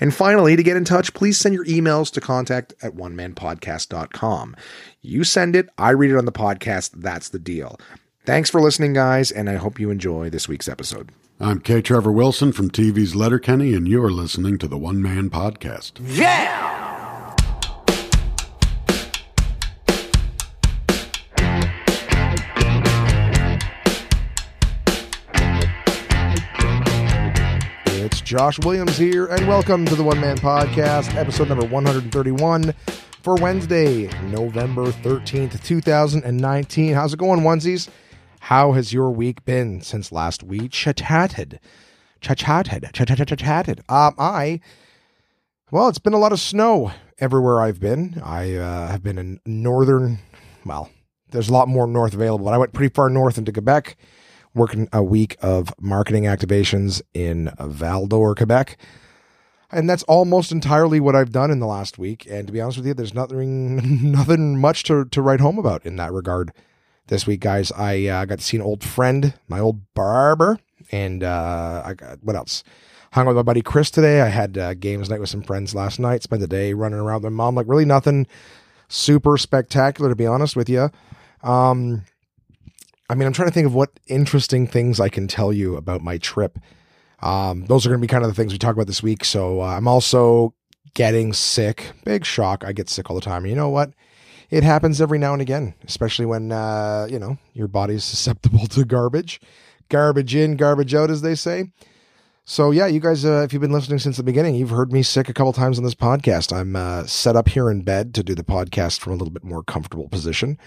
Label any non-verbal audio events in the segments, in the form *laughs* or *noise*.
And finally, to get in touch, please send your emails to contact at onemanpodcast.com. You send it, I read it on the podcast. That's the deal. Thanks for listening, guys, and I hope you enjoy this week's episode. I'm K. Trevor Wilson from TV's Letterkenny, and you're listening to the One Man Podcast. Yeah! Josh Williams here, and welcome to the One Man Podcast, episode number 131 for Wednesday, November 13th, 2019. How's it going, onesies? How has your week been since last we chatted? Chatted, chatted, chatted. Um, I, well, it's been a lot of snow everywhere I've been. I uh, have been in northern, well, there's a lot more north available, but I went pretty far north into Quebec working a week of marketing activations in Val-d'Or, Quebec. And that's almost entirely what I've done in the last week. And to be honest with you, there's nothing, *laughs* nothing much to, to write home about in that regard this week, guys. I uh, got to see an old friend, my old barber, and uh, I got what else? Hung with my buddy Chris today. I had uh, games night with some friends last night. Spent the day running around with my mom. Like really nothing super spectacular, to be honest with you. Um, I mean, I'm trying to think of what interesting things I can tell you about my trip. Um, those are going to be kind of the things we talk about this week. So uh, I'm also getting sick. Big shock. I get sick all the time. You know what? It happens every now and again, especially when, uh, you know, your body's *laughs* susceptible to garbage. Garbage in, garbage out, as they say. So yeah, you guys, uh, if you've been listening since the beginning, you've heard me sick a couple times on this podcast. I'm uh, set up here in bed to do the podcast from a little bit more comfortable position,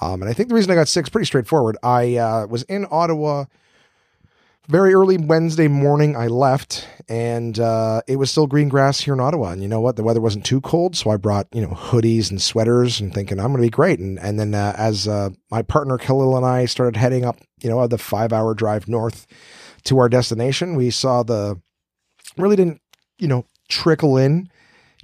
um, and I think the reason I got sick is pretty straightforward. I uh, was in Ottawa very early Wednesday morning. I left, and uh, it was still green grass here in Ottawa. And you know what? The weather wasn't too cold, so I brought you know hoodies and sweaters, and thinking I'm going to be great. And and then uh, as uh, my partner Khalil and I started heading up, you know, the five hour drive north to our destination, we saw the really didn't, you know, trickle in.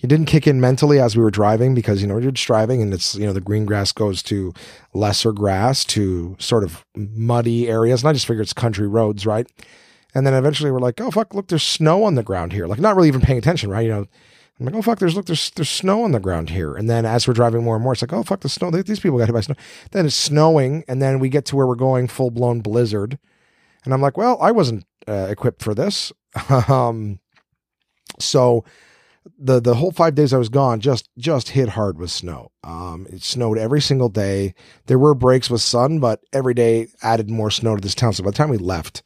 It didn't kick in mentally as we were driving because, you know, you're just driving and it's, you know, the green grass goes to lesser grass to sort of muddy areas. And I just figured it's country roads, right? And then eventually we're like, oh, fuck, look, there's snow on the ground here. Like, not really even paying attention, right? You know, I'm like, oh, fuck, there's, look, there's, there's snow on the ground here. And then as we're driving more and more, it's like, oh, fuck, the snow. These people got hit by snow. Then it's snowing. And then we get to where we're going full blown blizzard. And I'm like, well, I wasn't uh, equipped for this. *laughs* um, so the the whole five days I was gone just just hit hard with snow. Um, it snowed every single day. There were breaks with sun, but every day added more snow to this town. So by the time we left,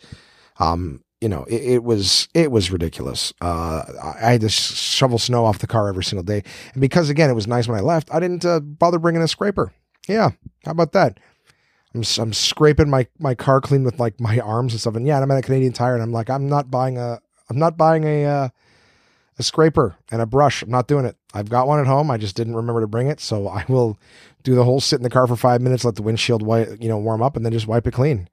um, you know, it, it was it was ridiculous. Uh, I had to shovel snow off the car every single day, and because again it was nice when I left, I didn't uh, bother bringing a scraper. Yeah, how about that? I'm, I'm scraping my, my car clean with like my arms and stuff. And yeah, I'm at a Canadian Tire, and I'm like, I'm not buying a, I'm not buying a, uh, a scraper and a brush. I'm not doing it. I've got one at home. I just didn't remember to bring it, so I will do the whole sit in the car for five minutes, let the windshield wipe, you know, warm up, and then just wipe it clean.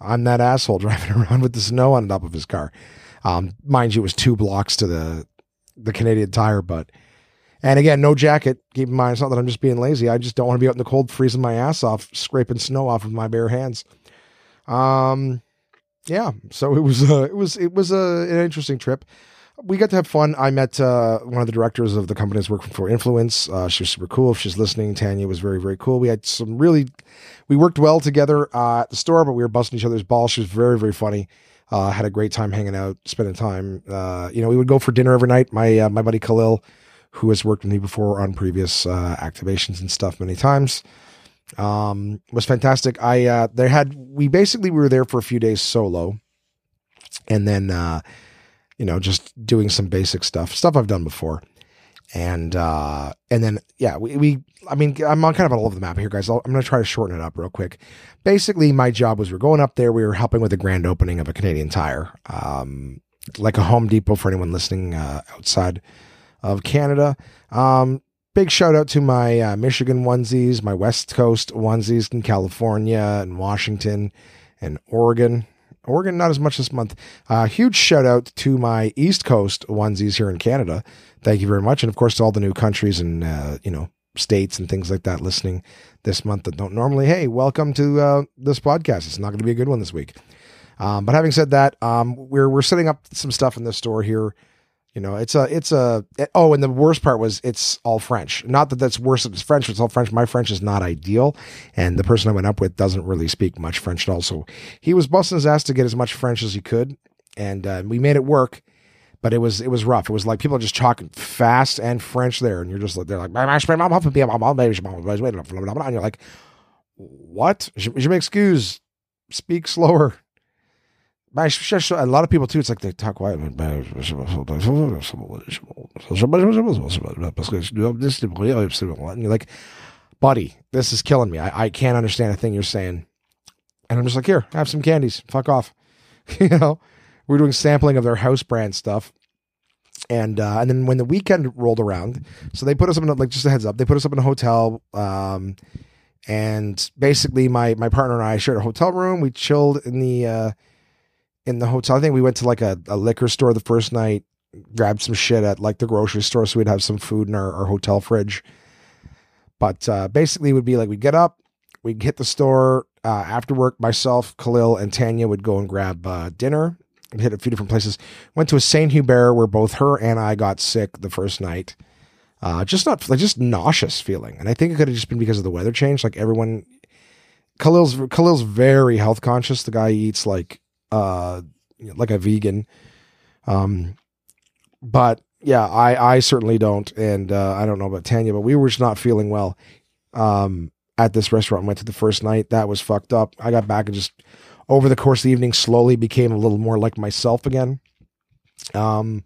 I'm that asshole *laughs* driving around with the snow on top of his car. Um, mind you, it was two blocks to the the Canadian Tire, but and again, no jacket. Keep in mind, it's not that I'm just being lazy. I just don't want to be out in the cold, freezing my ass off, scraping snow off with my bare hands. Um, yeah. So it was, uh, it was, it was a, an interesting trip. We got to have fun. I met uh, one of the directors of the company's working for Influence. Uh, she was super cool. If she's listening, Tanya was very, very cool. We had some really, we worked well together uh, at the store, but we were busting each other's balls. She was very, very funny. Uh, had a great time hanging out, spending time. Uh, you know, we would go for dinner every night. My uh, my buddy Khalil who has worked with me before on previous uh, activations and stuff many times. Um, was fantastic. I uh, they had we basically we were there for a few days solo, and then uh, you know just doing some basic stuff, stuff I've done before, and uh, and then yeah we, we I mean I'm on kind of all over the map here, guys. i am to try to shorten it up real quick. Basically, my job was we are going up there. We were helping with the grand opening of a Canadian Tire. Um, like a Home Depot for anyone listening uh, outside of Canada. Um, big shout out to my uh, Michigan onesies, my West Coast onesies in California and Washington and Oregon. Oregon, not as much this month. Uh, huge shout out to my East Coast onesies here in Canada. Thank you very much. And of course, to all the new countries and, uh, you know, states and things like that listening this month that don't normally, hey, welcome to uh, this podcast. It's not going to be a good one this week. Um, but having said that, um, we're we're setting up some stuff in the store here. You know, it's a it's a oh, and the worst part was it's all French. Not that that's worse it's French. It's all French. My French is not ideal, and the person I went up with doesn't really speak much French at all. So he was busting his ass to get as much French as he could, and uh, we made it work. But it was it was rough. It was like people are just talking fast and French there, and you're just like they're like and you're like, what? Je m'excuse. Speak slower a lot of people too. It's like they talk. And you're like, buddy, this is killing me. I, I can't understand a thing you're saying. And I'm just like, here, have some candies. Fuck off. you know, we're doing sampling of their house brand stuff. And uh, and then when the weekend rolled around, so they put us up in a, like just a heads up, they put us up in a hotel. Um, and basically, my my partner and I shared a hotel room. We chilled in the uh, in the hotel. I think we went to like a, a liquor store the first night, grabbed some shit at like the grocery store so we'd have some food in our, our hotel fridge. But uh, basically, it would be like we'd get up, we'd hit the store uh, after work. Myself, Khalil, and Tanya would go and grab uh, dinner. and hit a few different places. Went to a Saint Hubert where both her and I got sick the first night. Uh, just not like just nauseous feeling, and I think it could have just been because of the weather change. Like everyone, Khalil's Khalil's very health conscious. The guy eats like uh, like a vegan. Um, but yeah, I I certainly don't, and uh, I don't know about Tanya, but we were just not feeling well. Um, at this restaurant, went to the first night. That was fucked up. I got back and just over the course of the evening, slowly became a little more like myself again. Um,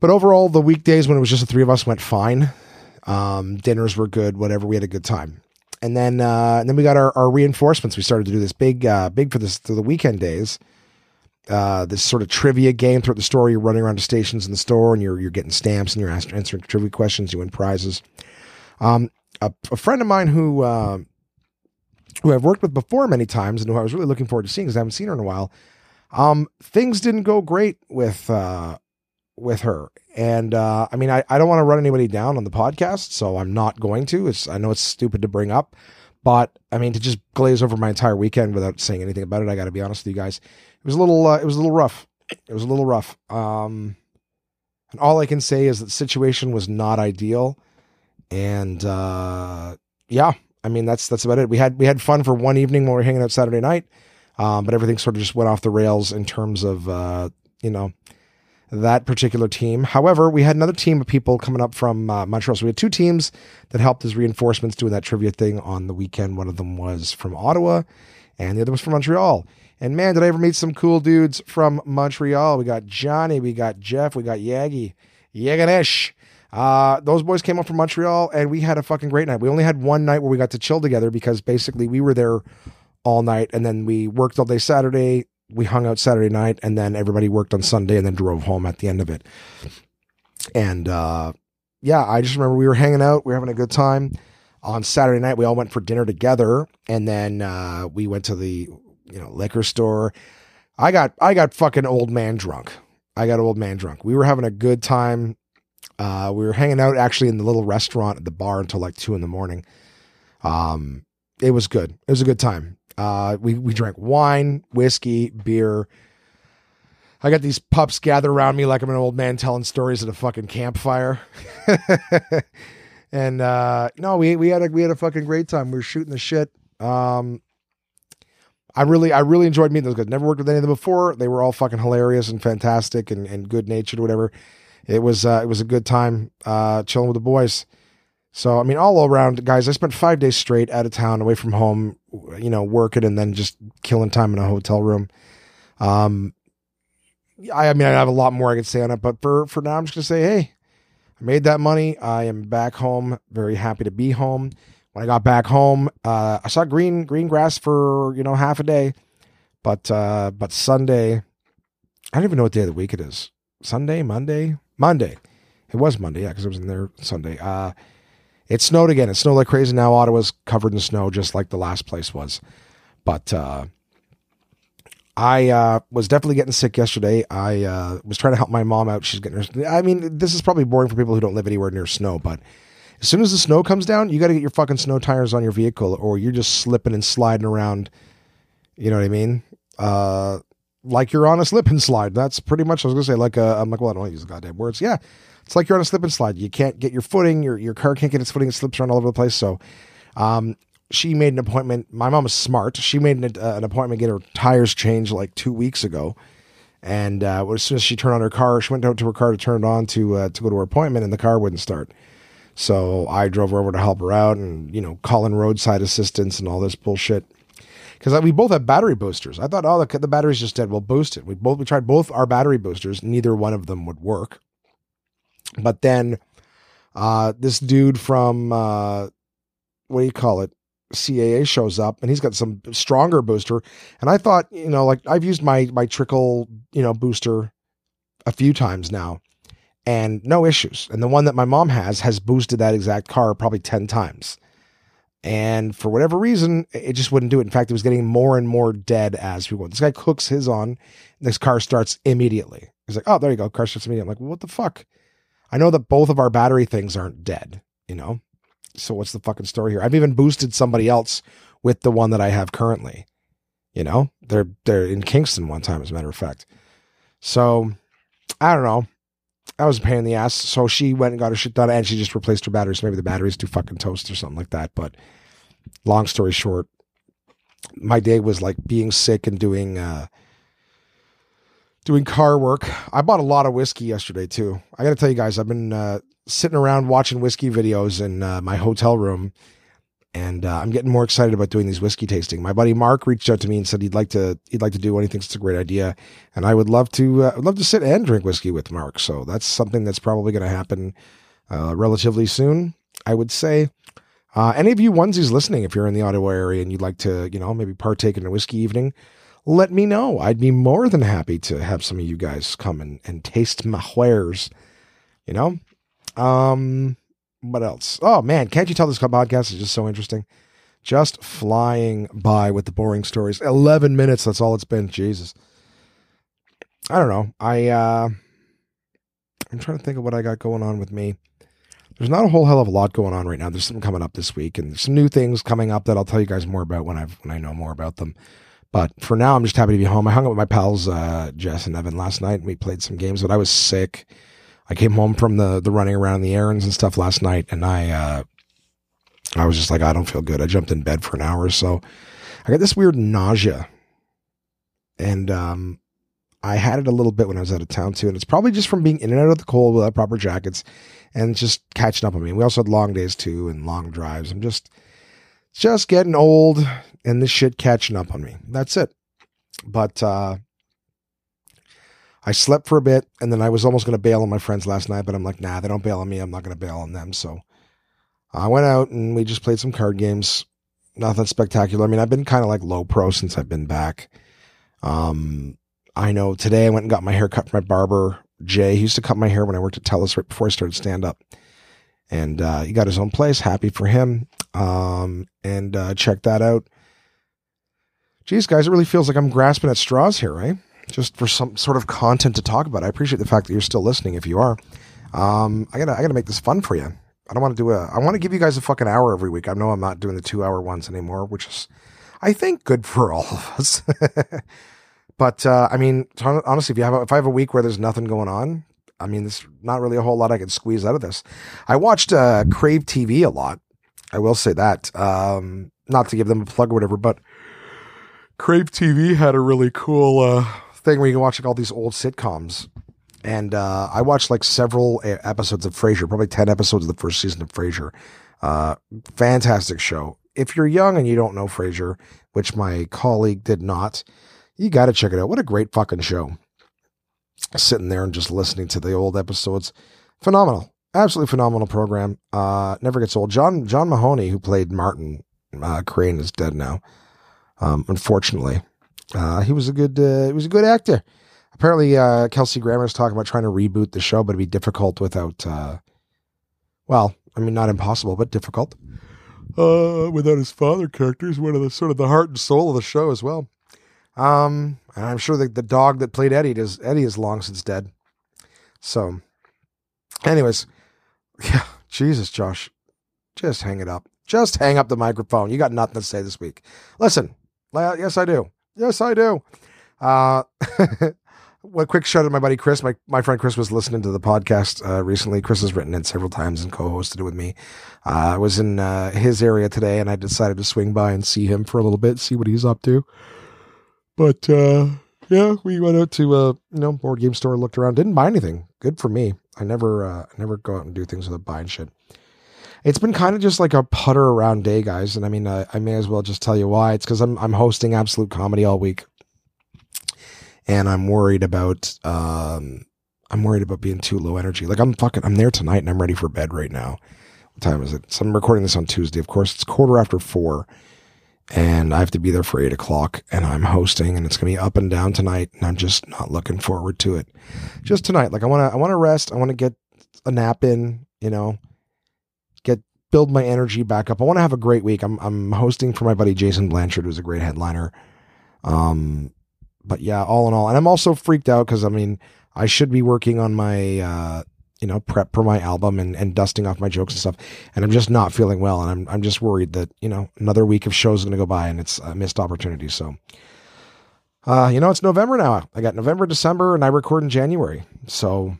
but overall, the weekdays when it was just the three of us went fine. Um, dinners were good, whatever. We had a good time and then uh, and then we got our, our reinforcements. We started to do this big uh, big for this for the weekend days. Uh, this sort of trivia game throughout the store. You're running around to stations in the store, and you're you're getting stamps, and you're answering trivia questions. You win prizes. Um, a, a friend of mine who uh, who I've worked with before many times, and who I was really looking forward to seeing because I haven't seen her in a while. Um, things didn't go great with uh, with her. And uh, I mean, I, I don't want to run anybody down on the podcast, so I'm not going to. It's I know it's stupid to bring up, but I mean to just glaze over my entire weekend without saying anything about it. I got to be honest with you guys. It was a little uh, it was a little rough. It was a little rough. Um, and all I can say is that the situation was not ideal. And uh, yeah, I mean that's that's about it. We had we had fun for one evening when we were hanging out Saturday night, um, but everything sort of just went off the rails in terms of uh, you know that particular team. However, we had another team of people coming up from uh, Montreal. So we had two teams that helped as reinforcements doing that trivia thing on the weekend. One of them was from Ottawa, and the other was from Montreal. And man, did I ever meet some cool dudes from Montreal. We got Johnny, we got Jeff, we got Yagi, Yaganesh. Uh, those boys came up from Montreal, and we had a fucking great night. We only had one night where we got to chill together because basically we were there all night, and then we worked all day Saturday, we hung out Saturday night and then everybody worked on Sunday and then drove home at the end of it. And uh, yeah, I just remember we were hanging out, we were having a good time. On Saturday night, we all went for dinner together, and then uh, we went to the you know liquor store. I got I got fucking old man drunk. I got old man drunk. We were having a good time. Uh, we were hanging out actually in the little restaurant at the bar until like two in the morning. Um, it was good. It was a good time. Uh, we we drank wine, whiskey, beer. I got these pups gathered around me like I'm an old man telling stories at a fucking campfire. *laughs* and uh, no, we we had a we had a fucking great time. We were shooting the shit. Um, I really I really enjoyed meeting those guys. Never worked with any of them before. They were all fucking hilarious and fantastic and, and good natured, whatever. It was uh, it was a good time uh, chilling with the boys. So I mean, all around, guys, I spent five days straight out of town, away from home, you know, working and then just killing time in a hotel room. Um, I, I mean, I have a lot more I could say on it, but for for now, I'm just gonna say, hey, I made that money. I am back home. Very happy to be home. When I got back home, uh, I saw green green grass for you know half a day, but uh, but Sunday, I don't even know what day of the week it is. Sunday, Monday, Monday. It was Monday, yeah, because it was in there Sunday. Uh, it snowed again. It snowed like crazy. Now Ottawa's covered in snow, just like the last place was. But uh, I uh, was definitely getting sick yesterday. I uh, was trying to help my mom out. She's getting her. I mean, this is probably boring for people who don't live anywhere near snow, but as soon as the snow comes down, you got to get your fucking snow tires on your vehicle, or you're just slipping and sliding around. You know what I mean? Uh, like you're on a slip and slide. That's pretty much. I was gonna say like a, I'm like, well, I don't want to use the goddamn words. Yeah, it's like you're on a slip and slide. You can't get your footing. Your your car can't get its footing. It slips around all over the place. So, um, she made an appointment. My mom is smart. She made an, uh, an appointment get her tires changed like two weeks ago. And uh, as soon as she turned on her car, she went out to her car to turn it on to uh, to go to her appointment, and the car wouldn't start. So I drove her over to help her out, and you know, calling roadside assistance and all this bullshit. Because we both have battery boosters. I thought, oh, the, the battery's just dead. We'll boost it. We both we tried both our battery boosters. Neither one of them would work. But then uh, this dude from uh, what do you call it? CAA shows up and he's got some stronger booster. And I thought, you know, like I've used my my trickle, you know, booster a few times now and no issues. And the one that my mom has has boosted that exact car probably 10 times. And for whatever reason, it just wouldn't do it. In fact, it was getting more and more dead as we went. This guy cooks his on, this car starts immediately. He's like, oh, there you go. Car starts immediately. I'm like, well, what the fuck? I know that both of our battery things aren't dead, you know? So what's the fucking story here? I've even boosted somebody else with the one that I have currently. You know, they're they're in Kingston one time, as a matter of fact. So I don't know. I was a pain in the ass. So she went and got her shit done, and she just replaced her batteries. Maybe the battery's too fucking toast or something like that. But long story short, my day was like being sick and doing uh doing car work. I bought a lot of whiskey yesterday too. I got to tell you guys, I've been uh, sitting around watching whiskey videos in uh, my hotel room, and uh, I'm getting more excited about doing these whiskey tasting. My buddy Mark reached out to me and said he'd like to he'd like to do one. He thinks it's a great idea, and I would love to uh, love to sit and drink whiskey with Mark. So that's something that's probably going to happen uh, relatively soon. I would say. Uh, any of you onesies listening, if you're in the Ottawa area and you'd like to, you know, maybe partake in a whiskey evening, let me know. I'd be more than happy to have some of you guys come and, and taste my wares. You know, um, what else? Oh man, can't you tell this podcast is just so interesting? Just flying by with the boring stories. Eleven minutes. That's all it's been. Jesus. I don't know. I uh, I'm trying to think of what I got going on with me. There's not a whole hell of a lot going on right now. There's something coming up this week, and there's some new things coming up that I'll tell you guys more about when I when I know more about them. But for now, I'm just happy to be home. I hung out with my pals uh, Jess and Evan last night, and we played some games. But I was sick. I came home from the the running around the errands and stuff last night, and I uh, I was just like, I don't feel good. I jumped in bed for an hour or so. I got this weird nausea, and um, I had it a little bit when I was out of town too, and it's probably just from being in and out of the cold without proper jackets, and just catching up on me. We also had long days too and long drives. I'm just just getting old, and this shit catching up on me. That's it. But uh, I slept for a bit, and then I was almost going to bail on my friends last night, but I'm like, nah, they don't bail on me. I'm not going to bail on them. So I went out and we just played some card games. Nothing spectacular. I mean, I've been kind of like low pro since I've been back. Um, I know today I went and got my hair cut from my barber, Jay. He used to cut my hair when I worked at TELUS right before I started stand up. And uh, he got his own place. Happy for him. Um, and uh, check that out. Geez, guys, it really feels like I'm grasping at straws here, right? Just for some sort of content to talk about. I appreciate the fact that you're still listening. If you are, um, I gotta I gotta make this fun for you. I don't want to do a. I want to give you guys a fucking hour every week. I know I'm not doing the two hour ones anymore, which is, I think, good for all of us. *laughs* but uh, I mean, honestly, if you have a, if I have a week where there's nothing going on, I mean, there's not really a whole lot I can squeeze out of this. I watched uh, Crave TV a lot. I will say that. Um, not to give them a plug or whatever, but Crave TV had a really cool uh, thing where you can watch like all these old sitcoms. And uh, I watched like several episodes of Frasier, probably 10 episodes of the first season of Frasier. Uh, fantastic show. If you're young and you don't know Frasier, which my colleague did not, you got to check it out. What a great fucking show. Sitting there and just listening to the old episodes. Phenomenal. Absolutely phenomenal program. Uh, never gets old. John John Mahoney, who played Martin uh, Crane, is dead now. Um, unfortunately, uh, he was a good uh, he was a good actor. apparently uh, Kelsey is talking about trying to reboot the show, but it'd be difficult without, uh, well, I mean, not impossible, but difficult. Uh, without his father character, he's one of the sort of the heart and soul of the show as well. Um, and I'm sure that the dog that played Eddie does Eddie is long since dead. So, anyways, *laughs* yeah, Jesus, Josh, just hang it up. Just hang up the microphone. You got nothing to say this week. Listen, yes, I do. Yes, I do. Uh, *laughs* a quick shout out to my buddy Chris. My my friend Chris was listening to the podcast uh, recently. Chris has written it several times and co-hosted it with me. Uh, I was in uh, his area today, and I decided to swing by and see him for a little bit, see what he's up to. But uh, yeah, we went out to a uh, you know board game store, looked around, didn't buy anything. Good for me. I never uh, never go out and do things without buying shit. It's been kind of just like a putter around day, guys. And I mean, uh, I may as well just tell you why. It's because I'm I'm hosting Absolute Comedy all week and I'm worried about um, I'm worried about being too low energy. Like I'm fucking I'm there tonight and I'm ready for bed right now. What time is it? So I'm recording this on Tuesday. Of course, it's quarter after four, and I have to be there for eight o'clock. And I'm hosting, and it's gonna be up and down tonight. And I'm just not looking forward to it. Just tonight, like I want to I want to rest. I want to get a nap in. You know, get build my energy back up. I want to have a great week. I'm I'm hosting for my buddy Jason Blanchard, who's a great headliner. Um, but yeah, all in all, and I'm also freaked out because I mean, I should be working on my, uh, you know, prep for my album and, and dusting off my jokes and stuff. And I'm just not feeling well. And I'm, I'm just worried that, you know, another week of shows going to go by and it's a missed opportunity. So, uh, you know, it's November now. I got November, December, and I record in January. So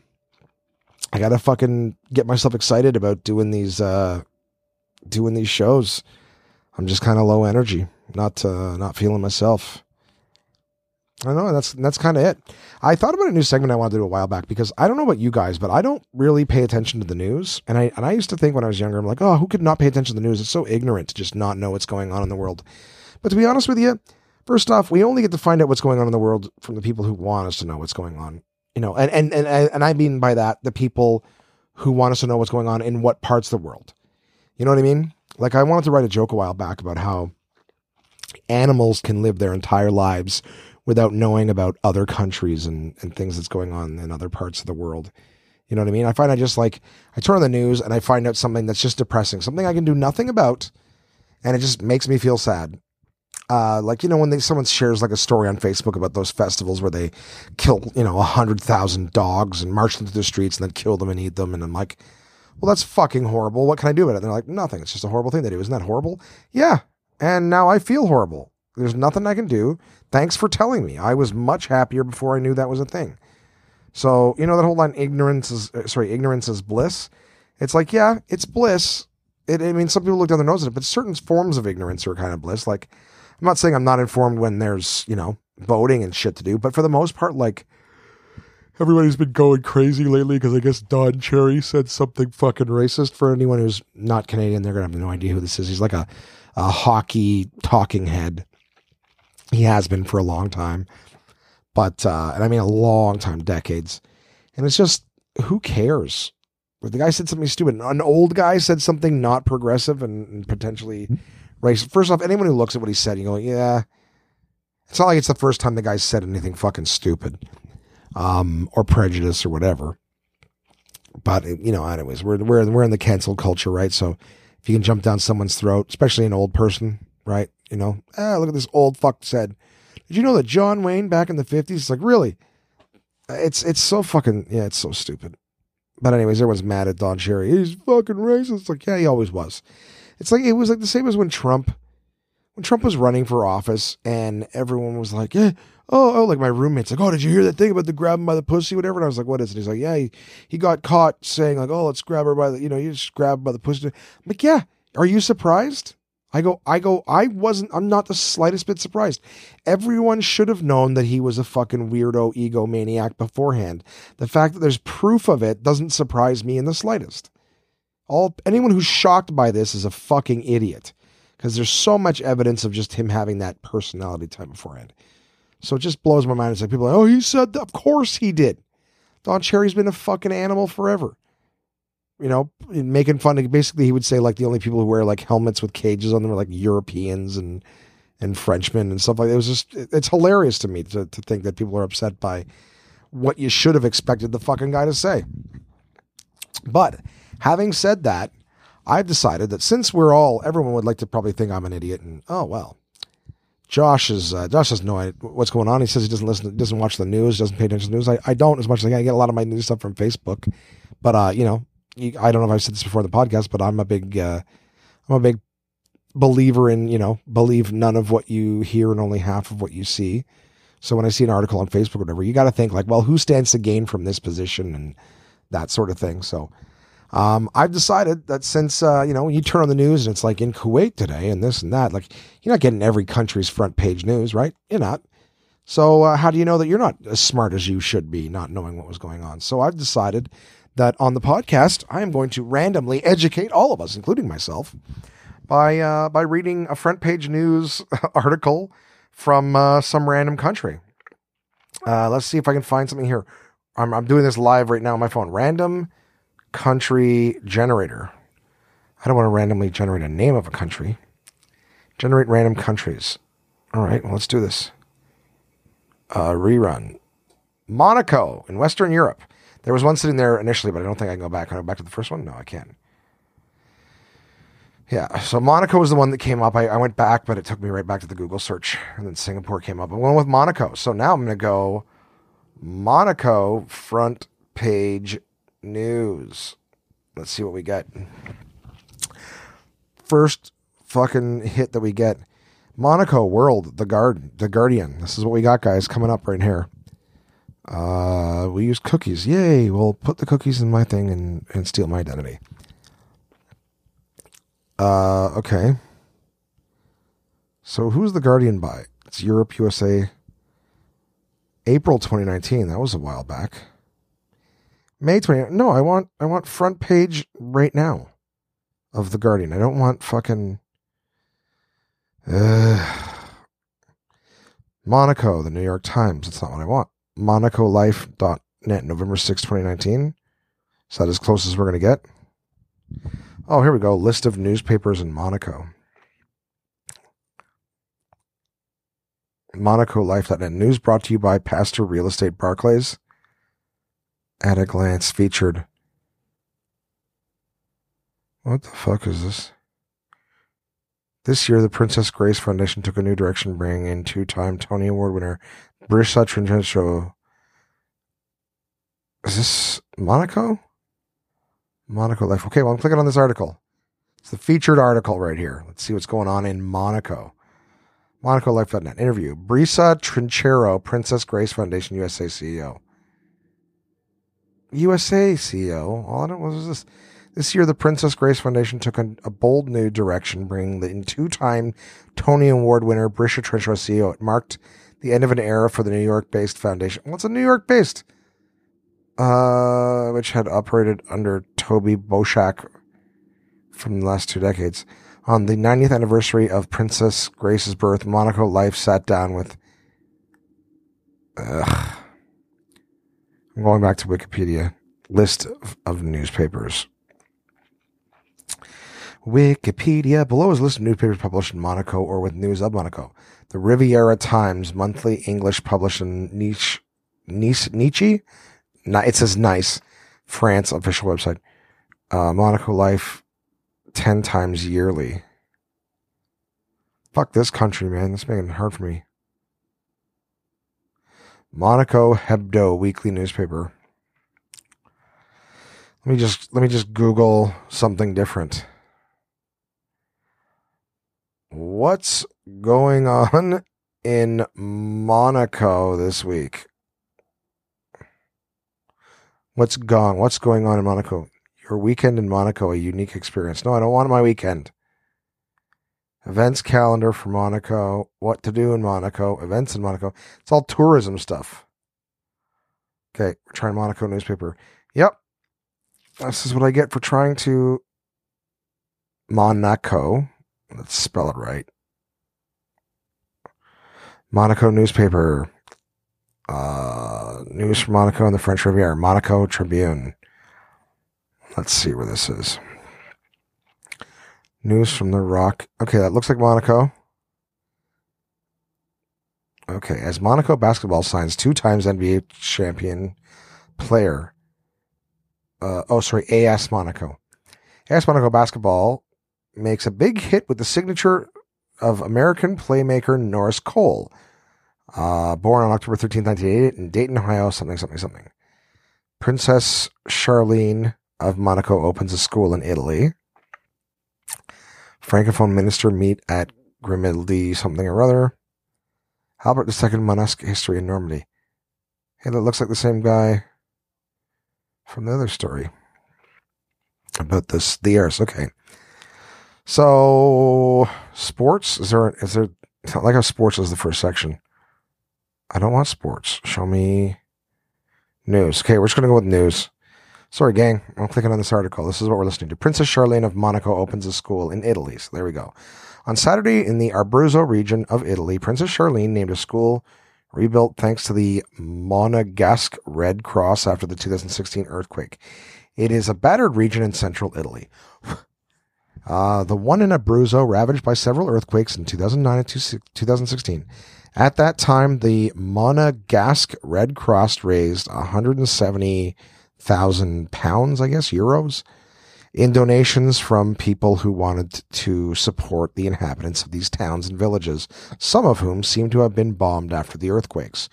I got to fucking get myself excited about doing these, uh, doing these shows. I'm just kind of low energy, not, uh, not feeling myself. I know that's that's kind of it. I thought about a new segment I wanted to do a while back because I don't know about you guys, but I don't really pay attention to the news. And I and I used to think when I was younger, I'm like, oh, who could not pay attention to the news? It's so ignorant to just not know what's going on in the world. But to be honest with you, first off, we only get to find out what's going on in the world from the people who want us to know what's going on. You know, and and and and I mean by that the people who want us to know what's going on in what parts of the world. You know what I mean? Like I wanted to write a joke a while back about how animals can live their entire lives without knowing about other countries and, and things that's going on in other parts of the world. You know what I mean? I find I just like, I turn on the news and I find out something that's just depressing, something I can do nothing about, and it just makes me feel sad. Uh, like, you know, when they, someone shares like a story on Facebook about those festivals where they kill, you know, a hundred thousand dogs and march them through the streets and then kill them and eat them. And I'm like, well, that's fucking horrible. What can I do about it? And they're like, nothing. It's just a horrible thing they do. Isn't that horrible? Yeah. And now I feel horrible. There's nothing I can do. Thanks for telling me. I was much happier before I knew that was a thing. So, you know that whole line ignorance is uh, sorry, ignorance is bliss. It's like, yeah, it's bliss. It, I mean, some people look down their nose at it, but certain forms of ignorance are kind of bliss. Like, I'm not saying I'm not informed when there's, you know, voting and shit to do, but for the most part, like, everybody's been going crazy lately because I guess Don Cherry said something fucking racist. For anyone who's not Canadian, they're gonna have no idea who this is. He's like a, a hockey talking head he has been for a long time. But, uh, and I mean a long time, decades. And it's just, who cares? the guy said something stupid. An old guy said something not progressive and, and potentially racist. First off, anyone who looks at what he said, you go, yeah, it's not like it's the first time the guy said anything fucking stupid um, or prejudice or whatever. But you know, anyways, we're we're we're in the cancel culture, right? So if you can jump down someone's throat, especially an old person, right? You know, ah, look at this old fuck said. Did you know that John Wayne back in the 50s? It's like, really? It's it's so fucking, yeah, it's so stupid. But anyways, everyone's mad at Don Cherry. He's fucking racist. Like, yeah, he always was. It's like, it was like the same as when Trump, when Trump was running for office and everyone was like, yeah, oh, oh, like my roommate's like, oh, did you hear that thing about the grab him by the pussy, whatever? And I was like, what is it? He's like, yeah, he, he got caught saying like, oh, let's grab her by the, you know, you just grab by the pussy. I'm like, yeah, are you surprised? I go, I go, I wasn't, I'm not the slightest bit surprised. Everyone should have known that he was a fucking weirdo egomaniac beforehand. The fact that there's proof of it doesn't surprise me in the slightest. All anyone who's shocked by this is a fucking idiot because there's so much evidence of just him having that personality type beforehand. So it just blows my mind. It's like people are like, oh, he said that. Of course he did. Don Cherry's been a fucking animal forever you know, making fun of basically he would say like the only people who wear like helmets with cages on them are like Europeans and and Frenchmen and stuff like that. It was just it's hilarious to me to, to think that people are upset by what you should have expected the fucking guy to say. But having said that, I've decided that since we're all, everyone would like to probably think I'm an idiot, and oh well, Josh is uh, Josh has no idea what's going on. He says he doesn't listen, doesn't watch the news, doesn't pay attention to the news. I, I don't as much as I. I get a lot of my news stuff from Facebook, but uh, you know, I don't know if I've said this before in the podcast, but I'm a big, uh, I'm a big believer in you know believe none of what you hear and only half of what you see. So when I see an article on Facebook or whatever, you got to think like, well, who stands to gain from this position and that sort of thing. So um, I've decided that since uh, you know when you turn on the news and it's like in Kuwait today and this and that, like you're not getting every country's front page news, right? You're not. So uh, how do you know that you're not as smart as you should be, not knowing what was going on? So I've decided that on the podcast I am going to randomly educate all of us, including myself, by uh, by reading a front page news *laughs* article from uh, some random country. Uh, let's see if I can find something here. I'm, I'm doing this live right now on my phone. Random country generator. I don't want to randomly generate a name of a country. Generate random countries. All right, well, let's do this. Uh, rerun. Monaco in Western Europe. There was one sitting there initially, but I don't think I can go back. Can I go back to the first one? No, I can't. Yeah, so Monaco was the one that came up. I, I went back, but it took me right back to the Google search. And then Singapore came up. I went with Monaco. So now I'm going to go Monaco front page news. Let's see what we get. First fucking hit that we get. Monaco World, the guard, the Guardian. This is what we got, guys, coming up right here. Uh, we use cookies. Yay! We'll put the cookies in my thing and, and steal my identity. Uh, okay. So who's the Guardian by? It's Europe, USA. April 2019. That was a while back. May 20. No, I want I want front page right now of the Guardian. I don't want fucking uh, Monaco, the New York Times. That's not what I want. MonacoLife.net, November 6, 2019. Is that as close as we're going to get? Oh, here we go. List of newspapers in Monaco. MonacoLife.net. News brought to you by Pastor Real Estate Barclays at a glance featured. What the fuck is this? This year, the Princess Grace Foundation took a new direction, bringing in two-time Tony Award winner Brisa Trinchero. Is this Monaco? Monaco Life. Okay, well, I'm clicking on this article. It's the featured article right here. Let's see what's going on in Monaco. MonacoLife.net. Interview. Brisa Trinchero, Princess Grace Foundation USA CEO. USA CEO. All I know was this. This year, the Princess Grace Foundation took a, a bold new direction, bringing the two-time Tony Award winner Brisa Trinchero CEO. It marked the end of an era for the New York-based foundation. What's a New York-based? Uh, which had operated under Toby Boshak from the last two decades. On the 90th anniversary of Princess Grace's birth, Monaco Life sat down with. Ugh. I'm going back to Wikipedia. List of newspapers. Wikipedia. Below is a list of newspapers published in Monaco or with news of Monaco. The Riviera Times, monthly English published in Nice, Nice, Nietzsche? It says nice. France official website. Uh, Monaco Life, 10 times yearly. Fuck this country, man. It's making it hard for me. Monaco Hebdo weekly newspaper. Let me just let me just Google something different. What's going on in Monaco this week? What's gone? What's going on in Monaco? Your weekend in Monaco, a unique experience. No, I don't want my weekend. Events calendar for Monaco. What to do in Monaco. Events in Monaco. It's all tourism stuff. Okay, we're trying Monaco newspaper. Yep. This is what I get for trying to Monaco. Let's spell it right. Monaco newspaper. Uh, news from Monaco and the French Riviera. Monaco Tribune. Let's see where this is. News from the Rock. Okay, that looks like Monaco. Okay, as Monaco basketball signs two times NBA champion player. Uh, oh, sorry, AS Monaco. AS Monaco basketball makes a big hit with the signature of American playmaker Norris Cole, uh, born on October 13, 1988 in Dayton, Ohio, something, something, something. Princess Charlene of Monaco opens a school in Italy. Francophone minister meet at Grimaldi something or other. Albert II Monesque history in Normandy. Hey, that looks like the same guy from the other story about this the heirs. Okay. So sports is there is there it's not like how sports is the first section. I don't want sports. Show me news. Okay, we're just gonna go with news. Sorry, gang. I'm clicking on this article. This is what we're listening to. Princess Charlene of Monaco opens a school in Italy. So there we go. On Saturday in the Abruzzo region of Italy, Princess Charlene named a school rebuilt thanks to the Monegasque Red Cross after the 2016 earthquake. It is a battered region in central Italy. *laughs* Uh, the one in Abruzzo, ravaged by several earthquakes in 2009 and 2016. At that time, the Monegasque Red Cross raised 170,000 pounds, I guess, euros, in donations from people who wanted to support the inhabitants of these towns and villages, some of whom seem to have been bombed after the earthquakes.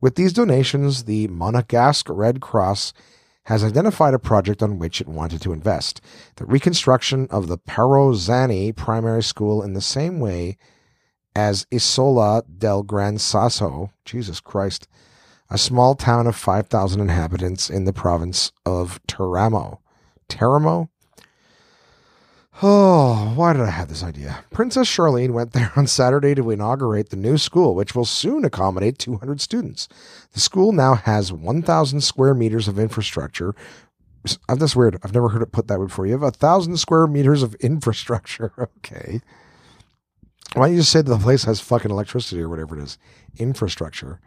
With these donations, the Monegasque Red Cross has identified a project on which it wanted to invest the reconstruction of the Parozzani primary school in the same way as Isola del Gran Sasso, Jesus Christ, a small town of 5,000 inhabitants in the province of Teramo. Teramo? Oh, why did I have this idea? Princess Charlene went there on Saturday to inaugurate the new school, which will soon accommodate 200 students. The school now has 1,000 square meters of infrastructure. That's weird. I've never heard it put that way before. You have a thousand square meters of *laughs* infrastructure. Okay. Why don't you just say that the place has fucking electricity or whatever it is? Infrastructure.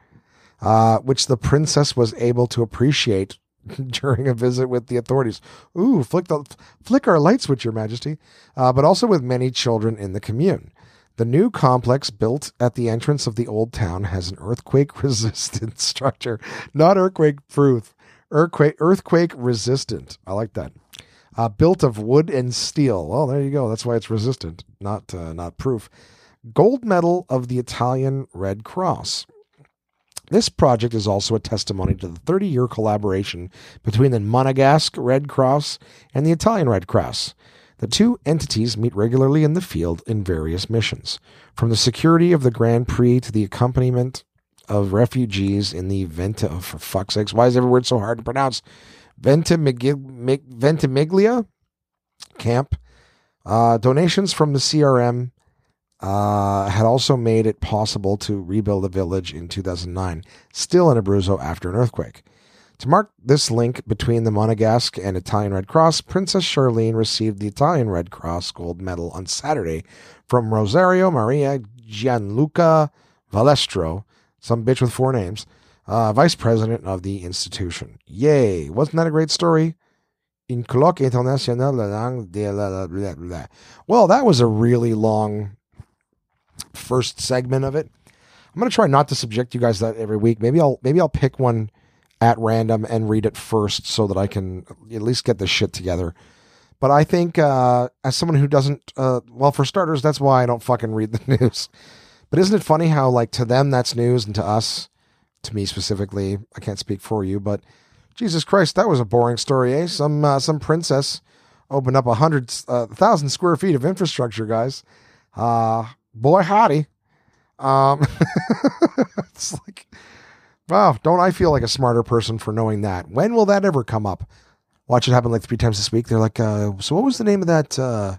Uh, which the princess was able to appreciate *laughs* during a visit with the authorities. Ooh, flick the flick our light switch, Your Majesty. Uh, but also with many children in the commune. The new complex built at the entrance of the old town has an earthquake *laughs* resistant structure, not earthquake proof, earthquake earthquake resistant. I like that. Uh, built of wood and steel. Well, there you go. That's why it's resistant, not uh, not proof. Gold medal of the Italian Red Cross. This project is also a testimony to the 30 year collaboration between the Monegasque Red Cross and the Italian Red Cross. The two entities meet regularly in the field in various missions, from the security of the Grand Prix to the accompaniment of refugees in the Venta. Oh, for fuck's sakes, why is every word so hard to pronounce? Ventimiglia camp. Uh, donations from the CRM uh, had also made it possible to rebuild the village in 2009, still in Abruzzo after an earthquake. To mark this link between the Monegasque and Italian Red Cross, Princess Charlene received the Italian Red Cross Gold Medal on Saturday from Rosario Maria Gianluca Valastro, some bitch with four names, uh, vice president of the institution. Yay! Wasn't that a great story? In colloque international de la, blah, blah. Well, that was a really long first segment of it. I'm going to try not to subject you guys that every week. Maybe I'll maybe I'll pick one at random and read it first so that I can at least get this shit together. But I think uh, as someone who doesn't, uh, well, for starters, that's why I don't fucking read the *laughs* news. But isn't it funny how like to them that's news and to us, to me specifically, I can't speak for you, but Jesus Christ, that was a boring story, eh? Some uh, some princess opened up a hundred uh, thousand square feet of infrastructure, guys. Uh, boy howdy. Um, *laughs* it's like, wow, don't I feel like a smarter person for knowing that? When will that ever come up? Watch it happen like three times this week. They're like, uh, so what was the name of that uh,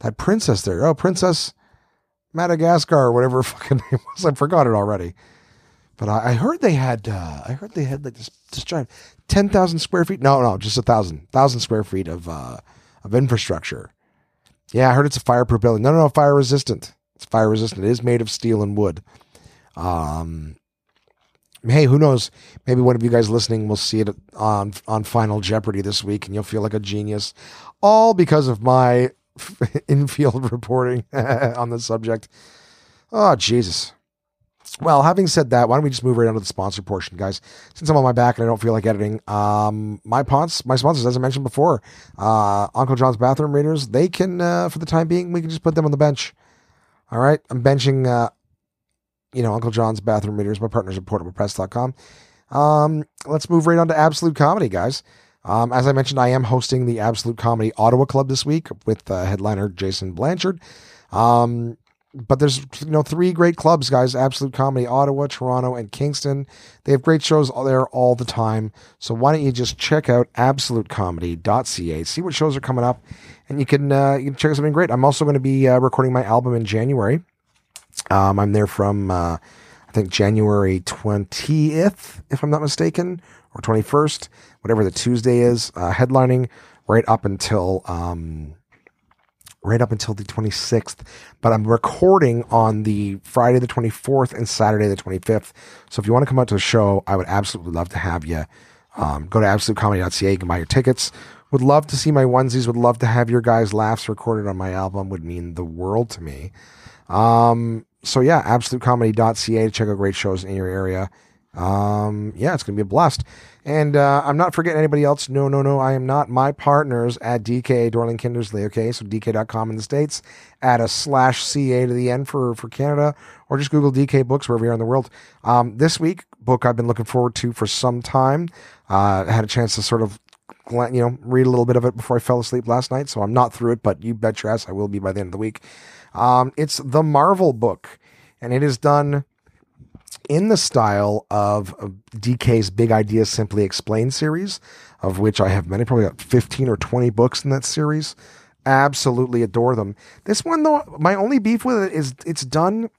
that princess there? Oh, Princess Madagascar or whatever *laughs* fucking name was. I forgot it already. But I, I heard they had, uh, I heard they had like this, this giant ten thousand square feet. No, no, just a thousand, thousand square feet of uh, of infrastructure. Yeah, I heard it's a fireproof building. No, no, no, fire resistant. It's fire resistant. It is made of steel and wood. Um, hey, who knows? Maybe one of you guys listening will see it on on Final Jeopardy this week, and you'll feel like a genius, all because of my *laughs* infield reporting *laughs* on the subject. Oh Jesus! Well, having said that, why don't we just move right on to the sponsor portion, guys? Since I'm on my back and I don't feel like editing, um, my pons, my sponsors, as I mentioned before, uh, Uncle John's Bathroom Readers, they can, uh, for the time being, we can just put them on the bench. All right, I'm benching, uh, you know, Uncle John's Bathroom Readers, my partners at portablepress.com. Um, let's move right on to Absolute Comedy, guys. Um, as I mentioned, I am hosting the Absolute Comedy Ottawa Club this week with uh, headliner Jason Blanchard. Um, but there's you know three great clubs, guys. Absolute Comedy Ottawa, Toronto, and Kingston. They have great shows there all the time. So why don't you just check out absolutecomedy.ca, see what shows are coming up, and you can uh, you can check out something great. I'm also going to be uh, recording my album in January. Um, I'm there from uh, I think January 20th, if I'm not mistaken, or 21st, whatever the Tuesday is, uh, headlining right up until um, right up until the 26th, but I'm recording on the Friday the 24th and Saturday the 25th. So if you want to come out to the show, I would absolutely love to have you. Um, go to absolutecomedy.ca, you can buy your tickets. Would love to see my onesies, would love to have your guys' laughs recorded on my album, would mean the world to me. Um, so yeah, absolutecomedy.ca to check out great shows in your area. Um, yeah, it's going to be a blast. And uh, I'm not forgetting anybody else. No, no, no. I am not. My partners at DK Dorling Kindersley. Okay, so DK.com in the states. Add a slash CA to the end for for Canada, or just Google DK Books wherever you are in the world. Um, this week, book I've been looking forward to for some time. Uh, I had a chance to sort of you know read a little bit of it before I fell asleep last night, so I'm not through it, but you bet your ass I will be by the end of the week. Um, it's the Marvel book, and it is done in the style of DK's Big Ideas Simply Explained series, of which I have many, probably got 15 or 20 books in that series. Absolutely adore them. This one, though, my only beef with it is it's done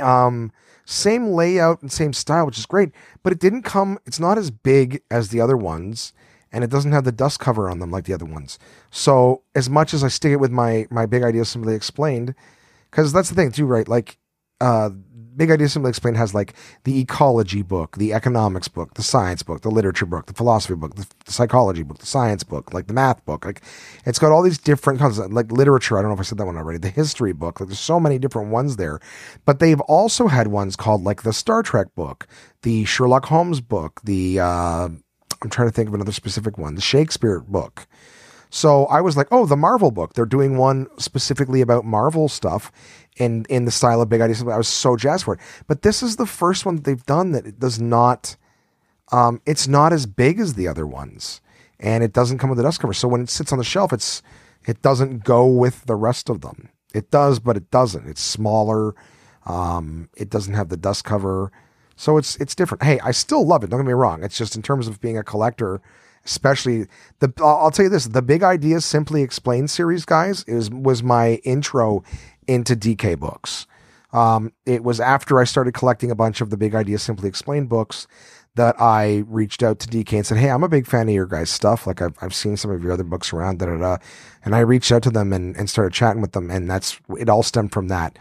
um, same layout and same style, which is great, but it didn't come, it's not as big as the other ones. And it doesn't have the dust cover on them like the other ones. So as much as I stick it with my my big ideas simply explained, because that's the thing too, right? Like uh, Big Idea Simply Explained has like the ecology book, the economics book, the science book, the literature book, the philosophy book, the, the psychology book, the science book, like the math book. Like it's got all these different concepts, like literature. I don't know if I said that one already. The history book. Like there's so many different ones there. But they've also had ones called like the Star Trek book, the Sherlock Holmes book, the uh, I'm trying to think of another specific one, the Shakespeare book. So I was like, oh, the Marvel book. They're doing one specifically about Marvel stuff in in the style of Big Ideas. I was so jazzed for it. But this is the first one they've done that it does not. Um, it's not as big as the other ones, and it doesn't come with a dust cover. So when it sits on the shelf, it's it doesn't go with the rest of them. It does, but it doesn't. It's smaller. Um, it doesn't have the dust cover, so it's it's different. Hey, I still love it. Don't get me wrong. It's just in terms of being a collector especially the I'll tell you this the big ideas simply explained series guys is was my intro into DK books. Um, it was after I started collecting a bunch of the big ideas simply explained books that I reached out to DK and said, Hey, I'm a big fan of your guys' stuff. Like I've, I've seen some of your other books around, da, da, da. And I reached out to them and, and started chatting with them. And that's, it all stemmed from that.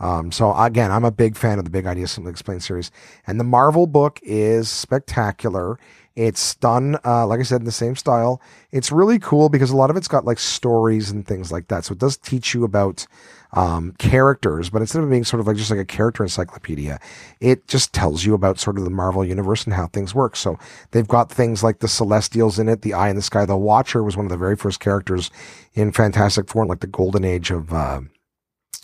Um, so again, I'm a big fan of the Big Ideas Simply Explained series, and the Marvel book is spectacular. It's done, uh, like I said, in the same style. It's really cool because a lot of it's got like stories and things like that. So it does teach you about um, characters, but instead of being sort of like just like a character encyclopedia, it just tells you about sort of the Marvel universe and how things work. So they've got things like the Celestials in it, the Eye in the Sky. The Watcher was one of the very first characters in Fantastic Four, like the golden age of uh,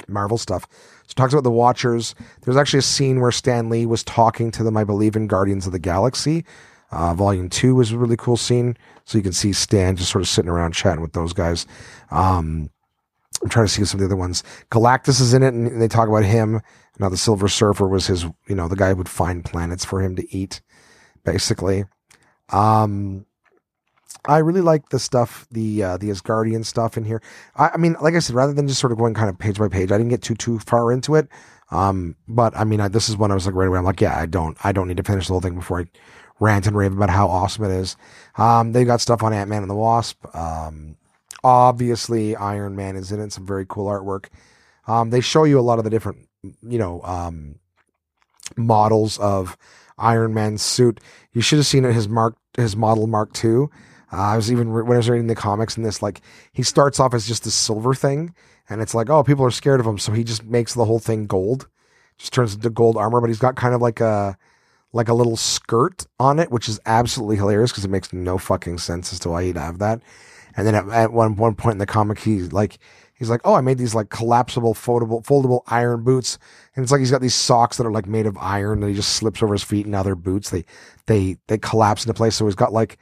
Marvel stuff. So it talks about the Watchers. There's actually a scene where Stan Lee was talking to them, I believe, in Guardians of the Galaxy. Uh, volume two was a really cool scene. So you can see Stan just sort of sitting around chatting with those guys. Um, I'm trying to see some of the other ones. Galactus is in it, and they talk about him. Now the Silver Surfer was his, you know, the guy who would find planets for him to eat, basically. Um, I really like the stuff, the uh, the Asgardian stuff in here. I, I, mean, like I said, rather than just sort of going kind of page by page, I didn't get too too far into it. Um, but I mean, I, this is when I was like right away. I'm like, yeah, I don't, I don't need to finish the whole thing before I rant and rave about how awesome it is. Um, they got stuff on Ant Man and the Wasp. Um, obviously, Iron Man is in it. Some very cool artwork. Um, they show you a lot of the different, you know, um, models of Iron Man's suit. You should have seen it. His mark, his model Mark II. Uh, I was even when I was reading the comics and this, like he starts off as just a silver thing, and it's like, oh, people are scared of him, so he just makes the whole thing gold just turns into gold armor, but he's got kind of like a like a little skirt on it, which is absolutely hilarious because it makes no fucking sense as to why he'd have that. And then at, at one one point in the comic, he's like he's like, oh, I made these like collapsible, foldable, foldable iron boots, and it's like he's got these socks that are like made of iron, and he just slips over his feet, and now they're boots. They they they collapse into place. So he's got like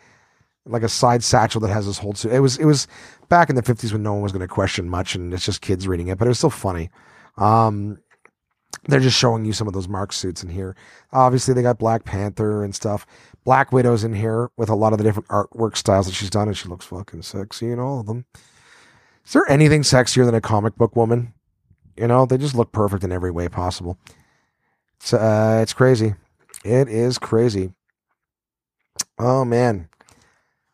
like a side satchel that has this whole suit. It was it was back in the fifties when no one was going to question much, and it's just kids reading it, but it was still funny. Um, they're just showing you some of those Mark suits in here. Obviously, they got Black Panther and stuff. Black Widow's in here with a lot of the different artwork styles that she's done, and she looks fucking sexy in all of them. Is there anything sexier than a comic book woman? You know, they just look perfect in every way possible. It's uh, it's crazy. It is crazy. Oh man,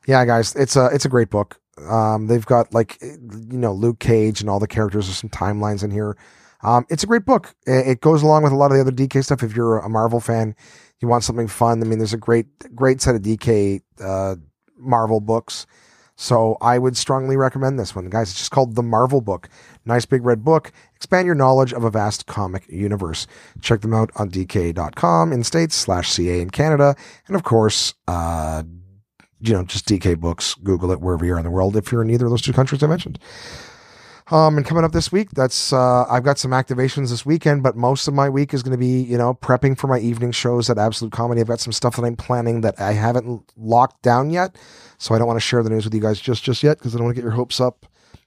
yeah, guys, it's a it's a great book. Um, they've got like you know Luke Cage and all the characters. There's some timelines in here. Um, it's a great book. It goes along with a lot of the other DK stuff. If you're a Marvel fan, you want something fun. I mean, there's a great great set of DK uh, Marvel books. So I would strongly recommend this one, guys. It's just called The Marvel Book. Nice big red book. Expand your knowledge of a vast comic universe. Check them out on DK.com in states slash CA in Canada, and of course, uh, you know, just DK Books. Google it wherever you are in the world if you're in either of those two countries I mentioned. Um, and coming up this week, that's uh, I've got some activations this weekend, but most of my week is going to be you know prepping for my evening shows at Absolute Comedy. I've got some stuff that I'm planning that I haven't locked down yet, so I don't want to share the news with you guys just just yet because I don't want to get your hopes up.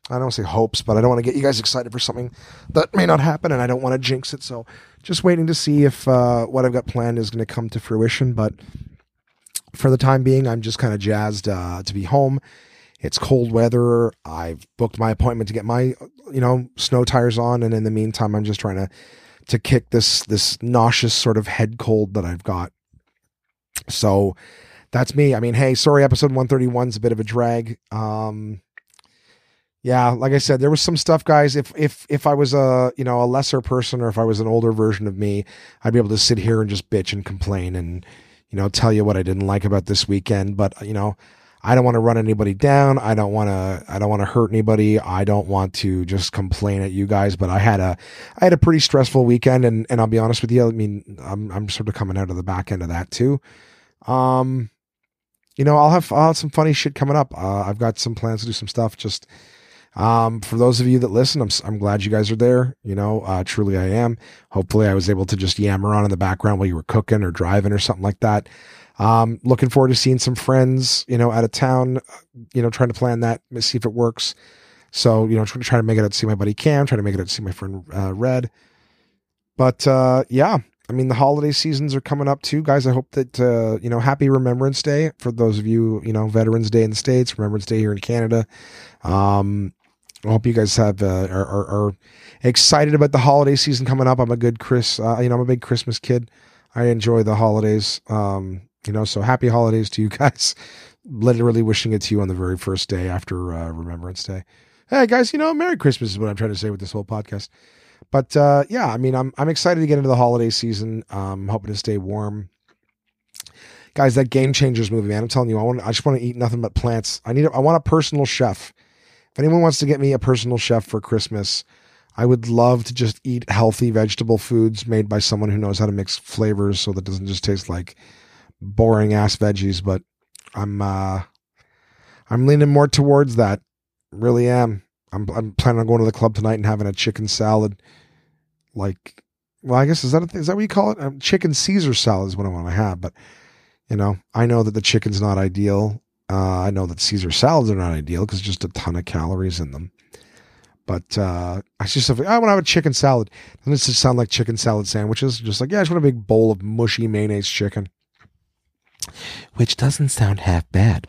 I don't want to say hopes, but I don't want to get you guys excited for something that may not happen, and I don't want to jinx it. So just waiting to see if uh, what I've got planned is going to come to fruition. But for the time being, I'm just kind of jazzed uh, to be home it's cold weather. I've booked my appointment to get my, you know, snow tires on, and in the meantime, I'm just trying to to kick this this nauseous sort of head cold that I've got. So that's me. I mean, hey, sorry, episode 131 is a bit of a drag. Um, yeah, like I said, there was some stuff, guys. If if if I was a you know a lesser person or if I was an older version of me, I'd be able to sit here and just bitch and complain and you know tell you what I didn't like about this weekend. But you know, I don't want to run anybody down. I don't want to, I don't want to hurt anybody. I don't want to just complain at you guys, but I had a, I had a pretty stressful weekend and, and I'll be honest with you. I mean, I'm, I'm sort of coming out of the back end of that too. Um, you know, I'll have, I'll have some funny shit coming up. Uh, I've got some plans to do some stuff. Just, um, for those of you that listen, I'm, I'm glad you guys are there. You know, uh, truly I am. Hopefully I was able to just yammer on in the background while you were cooking or driving or something like that. Um, looking forward to seeing some friends, you know, out of town, you know, trying to plan that, see if it works. So, you know, trying to try to make it out to see my buddy Cam, trying to make it out to see my friend uh, Red. But uh, yeah, I mean, the holiday seasons are coming up too, guys. I hope that uh, you know, happy Remembrance Day for those of you, you know, Veterans Day in the states, Remembrance Day here in Canada. Um, I hope you guys have uh, are, are, are, excited about the holiday season coming up. I'm a good Chris, uh, you know, I'm a big Christmas kid. I enjoy the holidays. Um, you know, so happy holidays to you guys. *laughs* Literally wishing it to you on the very first day after uh, Remembrance Day. Hey guys, you know, Merry Christmas is what I'm trying to say with this whole podcast. But uh, yeah, I mean, I'm I'm excited to get into the holiday season. Um, hoping to stay warm. Guys, that Game Changers movie, man, I'm telling you, I want I just want to eat nothing but plants. I need a, I want a personal chef. If anyone wants to get me a personal chef for Christmas, I would love to just eat healthy vegetable foods made by someone who knows how to mix flavors so that doesn't just taste like boring ass veggies, but I'm uh I'm leaning more towards that. Really am. I'm I'm planning on going to the club tonight and having a chicken salad. Like, well, I guess is that a, is that what you call it? Um, chicken Caesar salad is what I want to have. But you know, I know that the chicken's not ideal. Uh, I know that Caesar salads are not ideal because just a ton of calories in them. But uh, I just I want to have a chicken salad. Doesn't it just sound like chicken salad sandwiches? Just like yeah, I just want a big bowl of mushy mayonnaise chicken which doesn't sound half bad.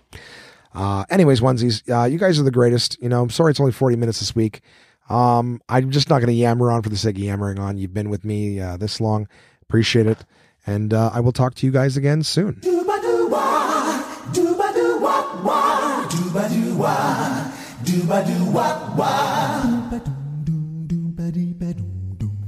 Uh, anyways, onesies, uh, you guys are the greatest. You know, I'm sorry it's only 40 minutes this week. Um, I'm just not going to yammer on for the sake of yammering on. You've been with me uh, this long. Appreciate it. And uh, I will talk to you guys again soon.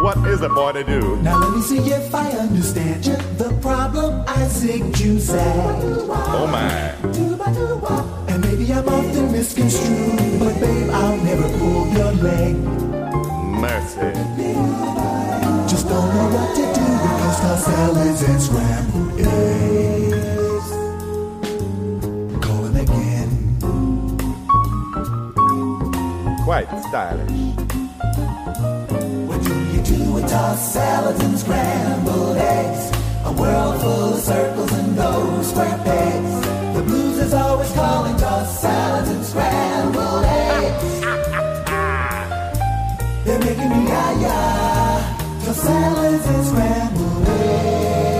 What is a boy to do? Now let me see if I understand you. The problem I think you say. Oh my. And maybe I'm often misconstrued, but babe, I'll never pull your leg. Mercy. Just don't know what to do those tossed salads and scrambled eggs. Calling again. Quite stylish. Tossed salads and scrambled eggs? A world full of circles and those square pegs. The blues is always calling tossed salads and scrambled eggs. They're making me ah yeah. Tossed salads and scrambled eggs.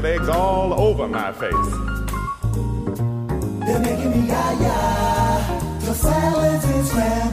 put eggs all over my face. They're making me yah yah. The silence is grand.